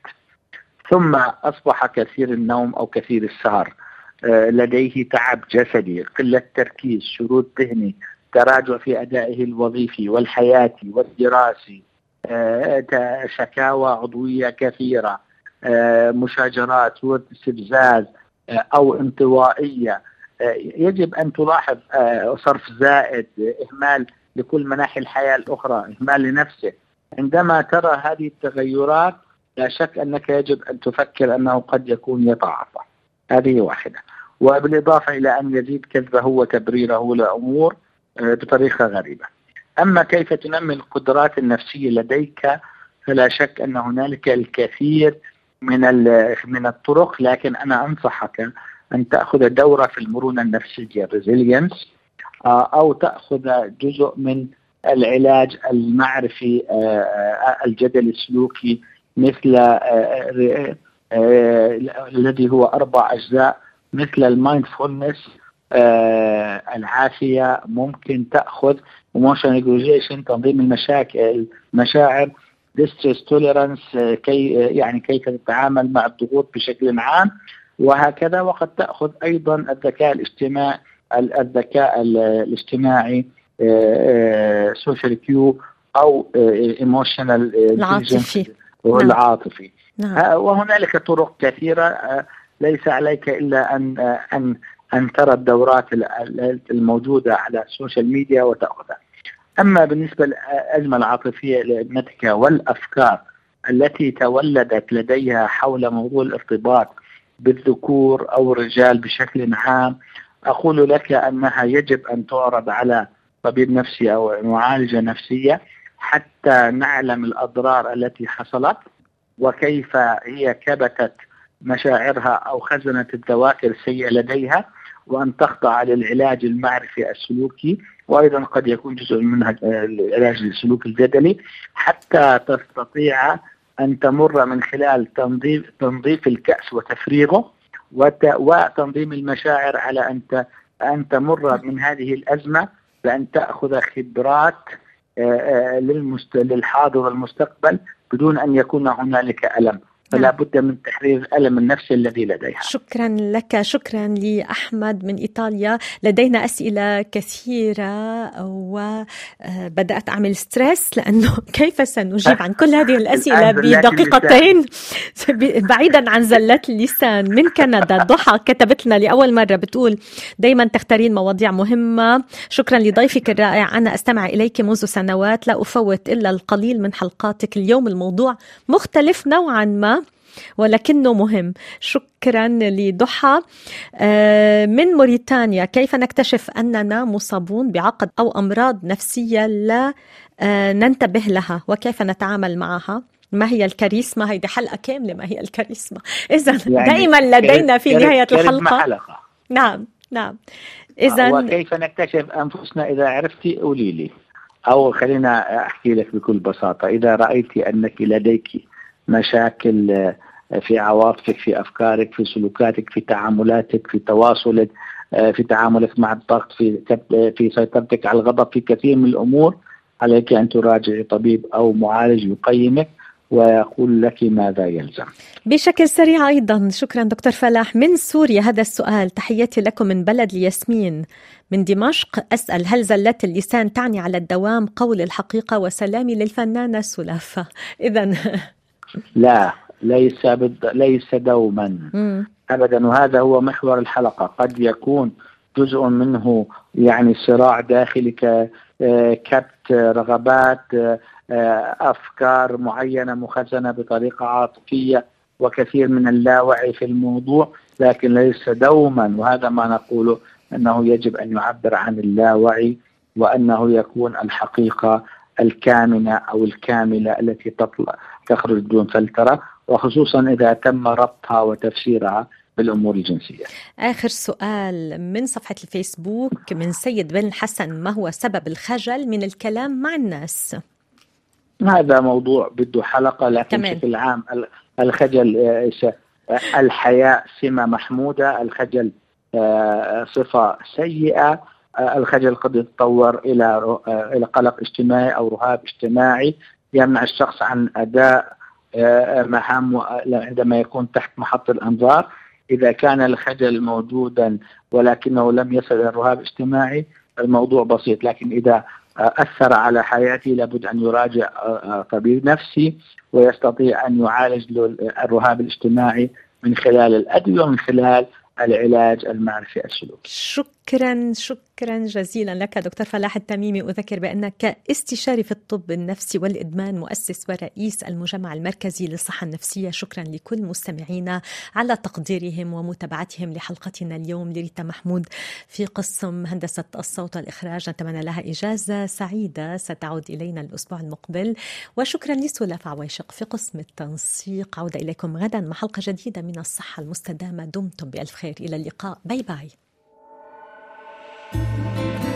Speaker 3: ثم أصبح كثير النوم أو كثير السهر. آه، لديه تعب جسدي قلة تركيز شرود ذهني تراجع في أدائه الوظيفي والحياتي والدراسي آه، شكاوى عضوية كثيرة آه، مشاجرات واستفزاز أو انطوائية. يجب أن تلاحظ صرف زائد إهمال لكل مناحي الحياة الأخرى إهمال لنفسه. عندما ترى هذه التغيرات لا شك أنك يجب أن تفكر أنه قد يكون يتعاطى. هذه واحدة. وبالإضافة إلى أن يزيد كذبه وتبريره لأمور آه، بطريقة غريبة. أما كيف تنمي القدرات النفسية لديك فلا شك أن هنالك الكثير من من الطرق لكن أنا أنصحك أن تأخذ دورة في المرونة النفسية resilience أو تأخذ جزء من العلاج المعرفي الجدل السلوكي مثل الذي هو أربع أجزاء مثل ال mindfulness العافية ممكن تأخذ emotion regulation تنظيم المشاكل المشاعر distress tolerance كي يعني كيف تتعامل مع الضغوط بشكل عام وهكذا. وقد تأخذ أيضا الذكاء الاجتماعي الذكاء الاجتماعي social Q أو emotional
Speaker 2: العاطفي.
Speaker 3: والعاطفي.
Speaker 2: نعم.
Speaker 3: وهنالك طرق كثيرة ليس عليك إلا أن أن أن ترى الدورات الموجودة على ال social media وتأخذها. أما بالنسبة للأزمة العاطفية لابنتك والأفكار التي تولدت لديها حول موضوع الارتباط بالذكور أو الرجال بشكل عام أقول لك أنها يجب أن تعرض على طبيب نفسي أو معالجة نفسية حتى نعلم الأضرار التي حصلت وكيف هي كبتت مشاعرها أو خزنت الذواكر السيئة لديها وأن تخضع للعلاج المعرفي السلوكي وأيضا قد يكون جزء منها العلاج السلوكي الجدلي حتى تستطيع أن تمر من خلال تنظيف تنظيف الكأس وتفريغه وتنظيم المشاعر على أن أن تمر من هذه الأزمة بأن تأخذ خبرات للمست... للحاضر والمستقبل بدون أن يكون هنالك ألم. فلا بد من تحرير الالم النفسي الذي لديها.
Speaker 2: شكرا لك شكرا لأحمد من إيطاليا. لدينا أسئلة كثيرة وبدات أعمل ستريس لأنه كيف سنجيب عن كل هذه الأسئلة بدقيقتين؟ بعيدا عن زلات اللسان من كندا؟ ضحى كتبت لنا لأول مرة بتقول دائما تختارين مواضيع مهمة. شكرا لضيفك الرائع. أنا أستمع إليك منذ سنوات. لا أفوت إلا القليل من حلقاتك. اليوم الموضوع مختلف نوعا ما. ولكنه مهم. شكرا لضحى. من موريتانيا كيف نكتشف أننا مصابون بعقد أو أمراض نفسية لا ننتبه لها وكيف نتعامل معها؟ ما هي الكاريسما هيدي حلقة كاملة ما هي الكاريسما إذا يعني دائما لدينا في نهاية الحلقة.
Speaker 3: حلقة.
Speaker 2: نعم نعم. إذا
Speaker 3: وكيف نكتشف أنفسنا إذا عرفتي؟ قولي لي. أو خلينا أحكي لك بكل بساطة. إذا رأيت أنك لديك مشاكل في عواطفك في أفكارك في سلوكاتك في تعاملاتك في تواصلك في تعاملك مع الضغط في في سيطرتك على الغضب في كثير من الأمور. عليك أن تراجعي طبيب أو معالج يقيمك ويقول لك ماذا يلزم.
Speaker 2: بشكل سريع أيضا شكرا دكتور فلاح. من سوريا هذا السؤال. تحياتي لكم من بلد الياسمين. من دمشق أسأل هل زلات اللسان تعني على الدوام قول الحقيقة وسلامي للفنانة سلافة؟ إذا.
Speaker 3: لا. ليس بد... ليس دوما.
Speaker 2: مم.
Speaker 3: ابدا. وهذا هو محور الحلقة. قد يكون جزء منه يعني صراع داخلي كبت رغبات أفكار معينة مخزنة بطريقة عاطفية وكثير من اللاوعي في الموضوع لكن ليس دوما. وهذا ما نقوله أنه يجب أن يعبر عن اللاوعي وأنه يكون الحقيقة الكامنة أو الكاملة التي تطلع تخرج دون فلترة. وخصوصا إذا تم ربطها وتفسيرها بالأمور الجنسية.
Speaker 2: آخر سؤال من صفحة الفيسبوك من سيد بن حسن ما هو سبب الخجل من الكلام مع الناس؟
Speaker 3: هذا موضوع بده حلقة لكن
Speaker 2: تمام.
Speaker 3: بشكل عام الخجل الحياء سمة محمودة، الخجل صفة سيئة، الخجل قد يتطور إلى إلى قلق اجتماعي أو رهاب اجتماعي يمنع الشخص عن أداء مهام عندما يكون تحت محط الأنظار إذا كان الخجل موجودا ولكنه لم يصل إلى الرهاب الاجتماعي الموضوع بسيط لكن إذا أثر على حياتي لابد أن يراجع طبيب نفسي ويستطيع أن يعالج الرهاب الاجتماعي من خلال الأدوية ومن خلال العلاج المعرفي السلوكي.
Speaker 2: شكرا شكرا شكرا جزيلا لك دكتور فلاح التميمي. أذكر بأنك استشاري في الطب النفسي والإدمان مؤسس ورئيس المجمع المركزي للصحة النفسية. شكرا لكل مستمعينا على تقديرهم ومتابعتهم لحلقتنا اليوم. لريتا محمود في قسم هندسة الصوت والإخراج نتمنى لها إجازة سعيدة. ستعود إلينا الأسبوع المقبل. وشكرا لسلاف عويشق في قسم التنسيق. عودة إليكم غدا مع حلقة جديدة من الصحة المستدامة. دمتم بألف خير. إلى اللقاء. باي باي.
Speaker 12: Música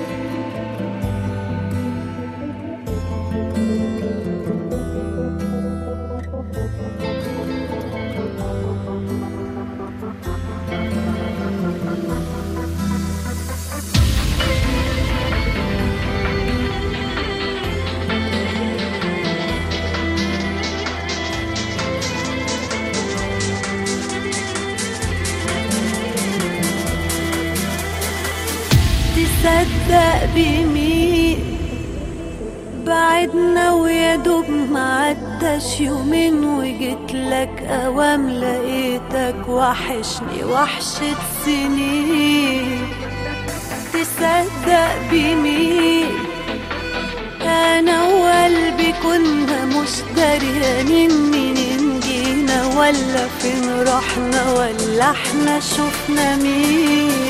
Speaker 12: تصدق بمين؟ بعدنا ويا دوب معداش يومين وجيت لك أوام لقيتك وحشني وحشة سنين. تصدق بمين؟ أنا وقلبي كنا مش دريانين منين جينا ولا فين رحنا ولا إحنا شفنا مين؟